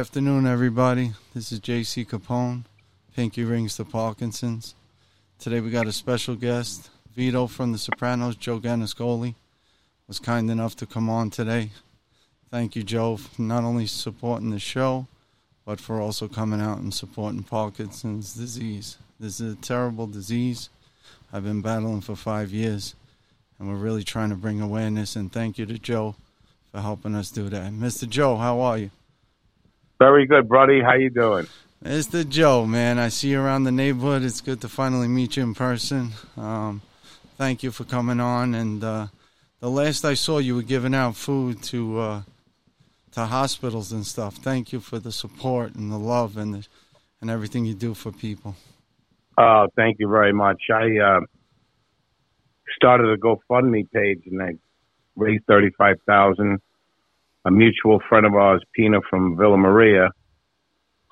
Afternoon, everybody. This is JC Capone, Pinky Rings to Parkinson's. Today we got a special guest, Vito from The Sopranos, Joe Gannascoli, was kind enough to come on today. Thank you, Joe, for not only supporting the show, but for also coming out and supporting Parkinson's disease. This is a terrible disease. I've been battling for five years, and we're really trying to bring awareness. And thank you to Joe for helping us do that. Mr. Joe, how are you? Very good, buddy. How you doing? Mr. Joe, man, I see you around the neighborhood. It's good to finally meet you in person. Um, thank you for coming on. And uh, the last I saw, you were giving out food to uh, to hospitals and stuff. Thank you for the support and the love and the, and everything you do for people. Oh, thank you very much. I uh, started a GoFundMe page and I raised thirty five thousand a mutual friend of ours, Pina from Villa Maria,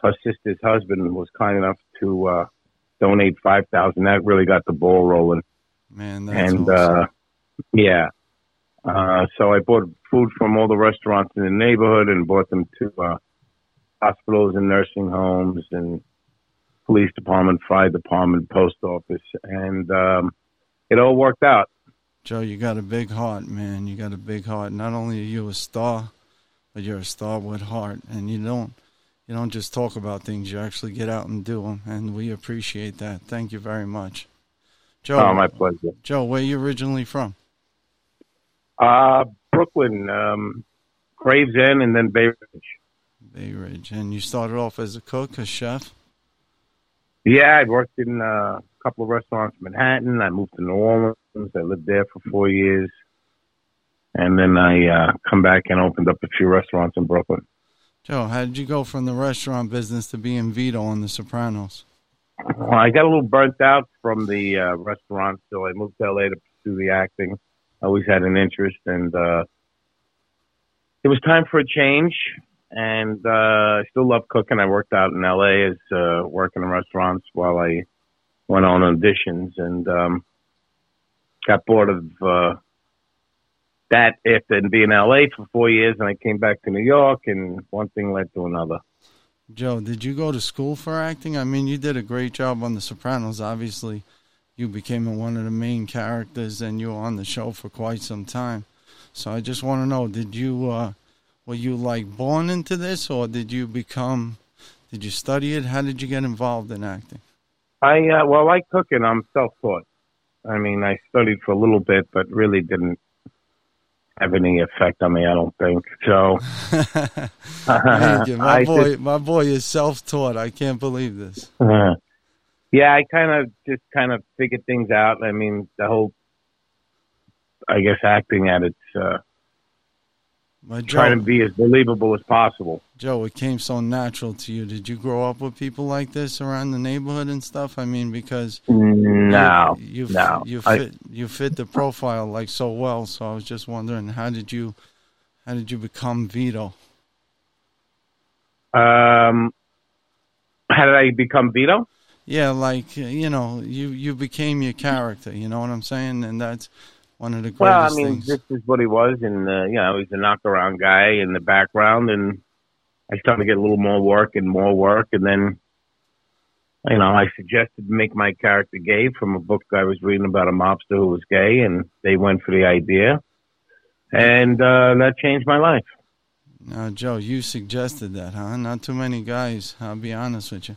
her sister's husband was kind enough to uh, donate five thousand. That really got the ball rolling. Man, that's and awesome. uh, yeah, uh, so I bought food from all the restaurants in the neighborhood and bought them to uh, hospitals and nursing homes and police department, fire department, post office, and um, it all worked out. Joe, you got a big heart, man. You got a big heart. Not only are you a star, but you're a star with heart, and you don't you don't just talk about things. You actually get out and do them, and we appreciate that. Thank you very much, Joe. Oh, my pleasure. Joe, where are you originally from? Uh, Brooklyn, um, Gravesend, and then Bay Ridge. Bay Ridge, and you started off as a cook, a chef. Yeah, I worked in uh, a couple of restaurants in Manhattan. I moved to New Orleans. I lived there for four years, and then I uh, come back and opened up a few restaurants in Brooklyn. Joe, how did you go from the restaurant business to being Vito on The Sopranos? Well, I got a little burnt out from the uh, restaurant, so I moved to LA to pursue the acting. I always had an interest, and uh, it was time for a change. And uh, I still love cooking. I worked out in LA as uh, working in restaurants while I went on auditions, and um, got bored of uh, that after being in LA for four years. And I came back to New York, and one thing led to another. Joe, did you go to school for acting? I mean, you did a great job on The Sopranos. Obviously, you became one of the main characters, and you were on the show for quite some time. So I just want to know: Did you uh, were you like born into this, or did you become? Did you study it? How did you get involved in acting? I uh, well, I like cooking. I'm self-taught. I mean, I studied for a little bit, but really didn't have any effect on me. I don't think so. Thank you. My I boy, just- my boy is self-taught. I can't believe this. Uh, yeah, I kind of just kind of figured things out. I mean, the whole, I guess, acting at its uh, My trying to be as believable as possible. Joe, it came so natural to you. Did you grow up with people like this around the neighborhood and stuff? I mean, because No, you, you, no. you I- fit you fit the profile like so well. So I was just wondering, how did you how did you become Vito? Um, how did I become Vito? Yeah, like you know, you you became your character. You know what I'm saying? And that's one of the greatest Well, I mean, things. this is what he was, and uh, you know, he's a knockaround guy in the background, and I started to get a little more work and more work, and then, you know, I suggested to make my character gay from a book I was reading about a mobster who was gay, and they went for the idea, and uh, that changed my life. Now, Joe, you suggested that, huh? Not too many guys. I'll be honest with you.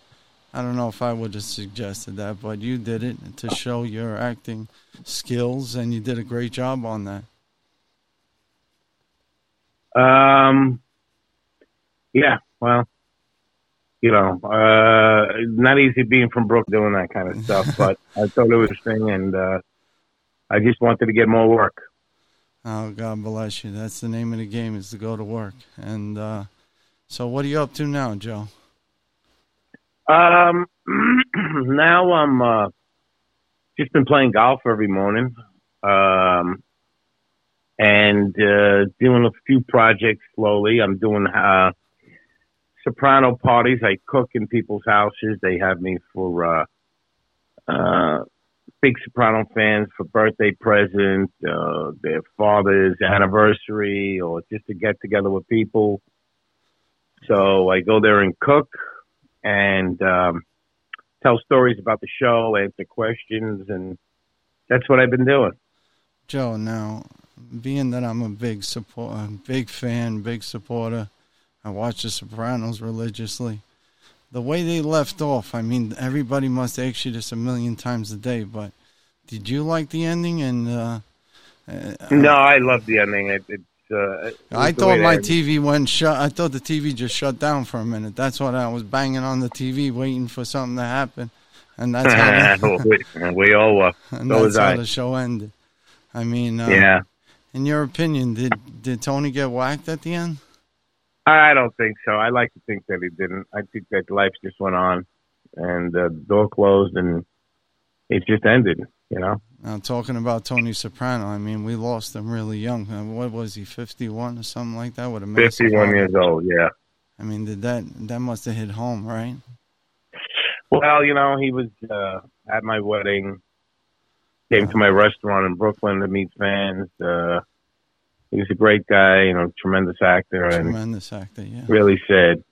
I don't know if I would have suggested that, but you did it to show your acting skills, and you did a great job on that. Um, yeah, well, you know, uh, not easy being from Brooklyn doing that kind of stuff, but I thought it was a thing, and uh, I just wanted to get more work. Oh, God bless you. That's the name of the game is to go to work. And uh, so, what are you up to now, Joe? Um, now I'm uh, just been playing golf every morning, um, and uh, doing a few projects slowly. I'm doing uh, soprano parties. I cook in people's houses. They have me for uh, uh, big soprano fans for birthday presents, uh, their father's anniversary, or just to get together with people. So I go there and cook and um, tell stories about the show, answer questions, and that's what I've been doing. Joe, now being that I'm a big support, big fan, big supporter, I watch The Sopranos religiously. The way they left off, I mean, everybody must ask you this a million times a day, but did you like the ending? And uh, uh, no, I love the ending. It, it's uh, I thought my TV went shut. I thought the TV just shut down for a minute. That's what I was banging on the TV, waiting for something to happen, and that's how we, we all were. And so that's how I. the show ended. I mean, uh, yeah. In your opinion, did did Tony get whacked at the end? I don't think so. I like to think that he didn't. I think that life just went on, and uh, the door closed, and it just ended. You know. Now talking about Tony Soprano, I mean, we lost him really young. Uh, what was he, fifty-one or something like that? With a fifty-one years old, yeah. I mean, did that that must have hit home, right? Well, you know, he was uh, at my wedding. Came to my restaurant in Brooklyn to meet fans. Uh, he was a great guy, you know, tremendous actor, tremendous actor, yeah. Really sad.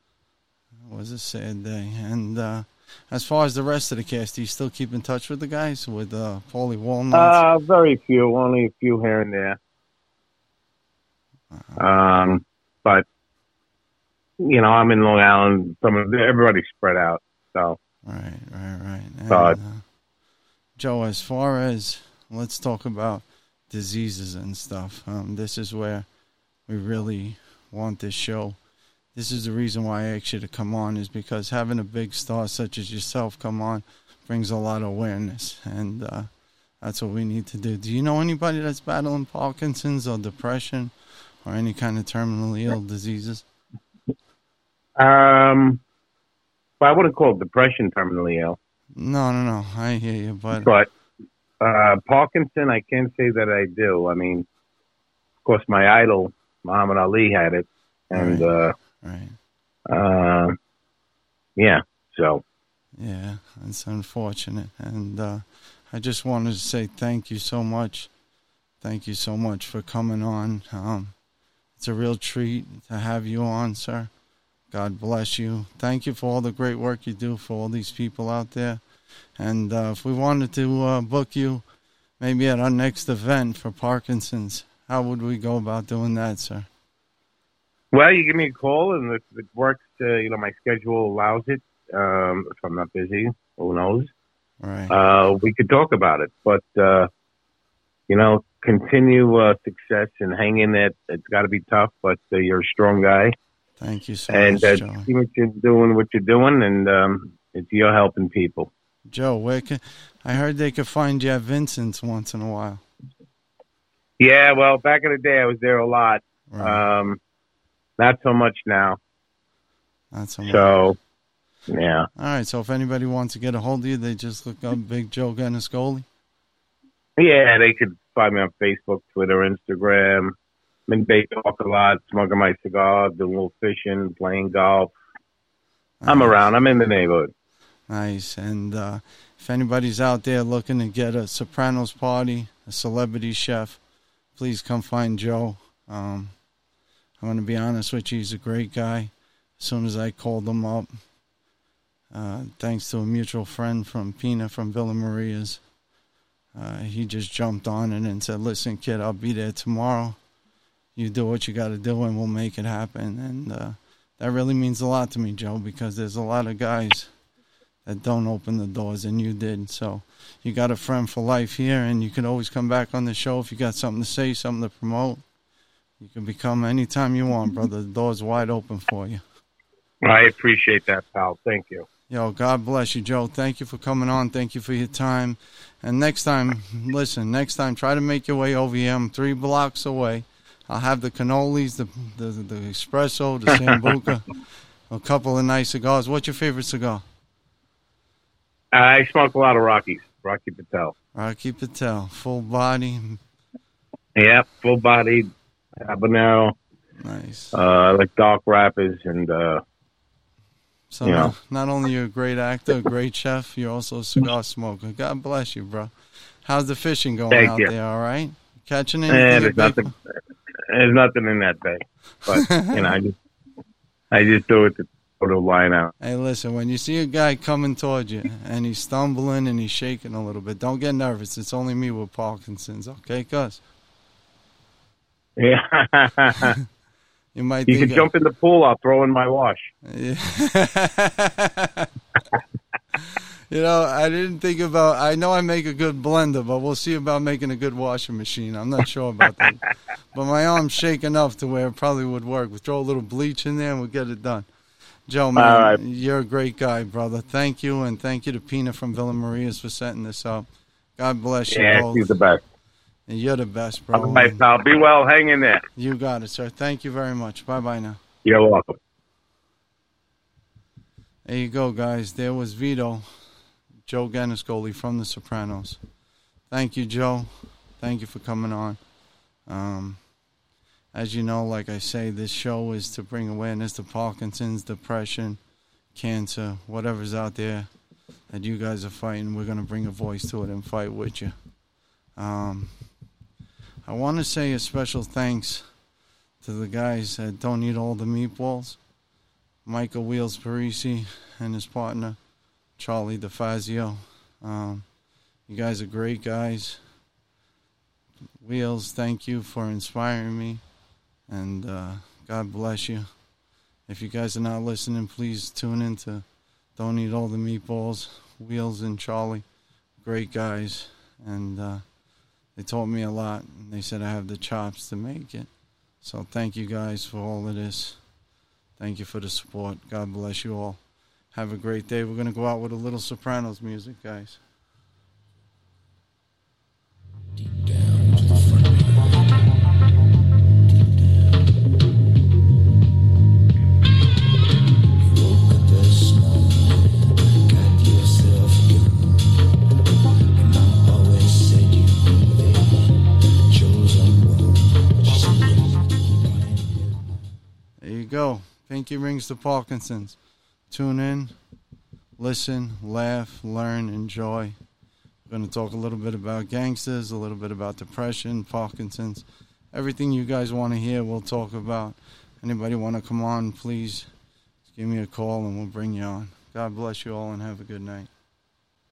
It was a sad day, and uh, as far as the rest of the cast, do you still keep in touch with the guys with uh, Paulie Walnuts? Uh, very few, only a few here and there. Uh-huh. Um, but you know, I'm in Long Island. Some of everybody's spread out, so right, right, right. And, uh, Joe, as far as let's talk about diseases and stuff. Um, this is where we really want this show. This is the reason why I asked you to come on, is because having a big star such as yourself come on brings a lot of awareness, and uh, that's what we need to do. Do you know anybody that's battling Parkinson's or depression or any kind of terminally ill diseases? Um, well, I wouldn't call depression terminally ill. No, no, no. I hear you, but but uh, Parkinson, I can't say that I do. I mean, of course, my idol Muhammad Ali had it, and right. uh, right. Uh, yeah, so yeah, it's unfortunate, and uh, I just wanted to say thank you so much. Thank you so much for coming on. Um, it's a real treat to have you on, sir. God bless you. Thank you for all the great work you do for all these people out there. And uh, if we wanted to uh, book you, maybe at our next event for Parkinson's, how would we go about doing that, sir? Well, you give me a call, and if it works, uh, you know, my schedule allows it. Um, if I'm not busy, who knows? Right. Uh, we could talk about it, but uh, you know, continue uh, success and hang in there. It's got to be tough, but uh, you're a strong guy. Thank you so and, much, uh, Joe. keep what you're doing, what you're doing, and um, it's you're helping people. Joe, where can I heard they could find you at Vincent's once in a while? Yeah, well, back in the day, I was there a lot. Right. Um, not so much now. Not so much. So, yeah. All right. So, if anybody wants to get a hold of you, they just look up Big Joe Gannascoli. Yeah, they could find me on Facebook, Twitter, Instagram. I'm in Bay Talk a lot, smoking my cigar, doing a little fishing, playing golf. I'm around. I'm in the neighborhood. Nice. And uh, if anybody's out there looking to get a Sopranos party, a celebrity chef, please come find Joe. Um, I'm going to be honest with you, he's a great guy. As soon as I called him up, uh, thanks to a mutual friend from Pina from Villa Maria's, uh, he just jumped on it and said, Listen, kid, I'll be there tomorrow. You do what you got to do, and we'll make it happen. And uh, that really means a lot to me, Joe, because there's a lot of guys that don't open the doors, and you did. So you got a friend for life here, and you can always come back on the show if you got something to say, something to promote. You can become anytime you want, brother. The door's wide open for you. I appreciate that, pal. Thank you. Yo, God bless you, Joe. Thank you for coming on. Thank you for your time. And next time, listen, next time, try to make your way over here. I'm three blocks away. I'll have the cannolis, the the, the espresso, the sambuca, a couple of nice cigars. What's your favorite cigar? I smoke a lot of Rockies. Rocky Patel. Rocky Patel, full body. Yeah, full body habanero. Nice. Uh, like Dark Rapids and. Uh, so you know. not only you're a great actor, a great chef, you're also a cigar smoker. God bless you, bro. How's the fishing going Thank out you. there? All right, catching anything? Eh, there's nothing. There's nothing in that bay, but you know, I just I just do it to photo line out. Hey, listen, when you see a guy coming towards you and he's stumbling and he's shaking a little bit, don't get nervous. It's only me with Parkinson's, okay, Gus? Yeah. You might you can jump in the pool. I'll throw in my wash. Yeah. you know, I didn't think about. I know I make a good blender, but we'll see about making a good washing machine. I'm not sure about that. but my arm's shaking enough to where it probably would work. We throw a little bleach in there and we'll get it done. Joe, man, All right. you're a great guy, brother. Thank you, and thank you to Pina from Villa Maria's for setting this up. God bless you Yeah, both. he's the best. And you're the best, bro. All right, pal. Be well. Hang in there. You got it, sir. Thank you very much. Bye bye now. You're welcome. There you go, guys. There was Vito, Joe Gannascoli from The Sopranos. Thank you, Joe. Thank you for coming on. Um, as you know, like I say, this show is to bring awareness to Parkinson's, depression, cancer, whatever's out there that you guys are fighting. We're going to bring a voice to it and fight with you. Um, I want to say a special thanks to the guys that don't eat all the meatballs. Michael Wheels Parisi and his partner, Charlie DeFazio. Um, you guys are great guys. Wheels, thank you for inspiring me, and uh, God bless you. If you guys are not listening, please tune in to Don't Eat All the Meatballs. Wheels and Charlie, great guys, and uh, they taught me a lot. And they said I have the chops to make it. So thank you guys for all of this. Thank you for the support. God bless you all. Have a great day. We're going to go out with a little Sopranos music, guys. Pinky rings to Parkinson's. Tune in, listen, laugh, learn, enjoy. We're going to talk a little bit about gangsters, a little bit about depression, Parkinson's, everything you guys want to hear. We'll talk about. Anybody want to come on? Please give me a call and we'll bring you on. God bless you all and have a good night.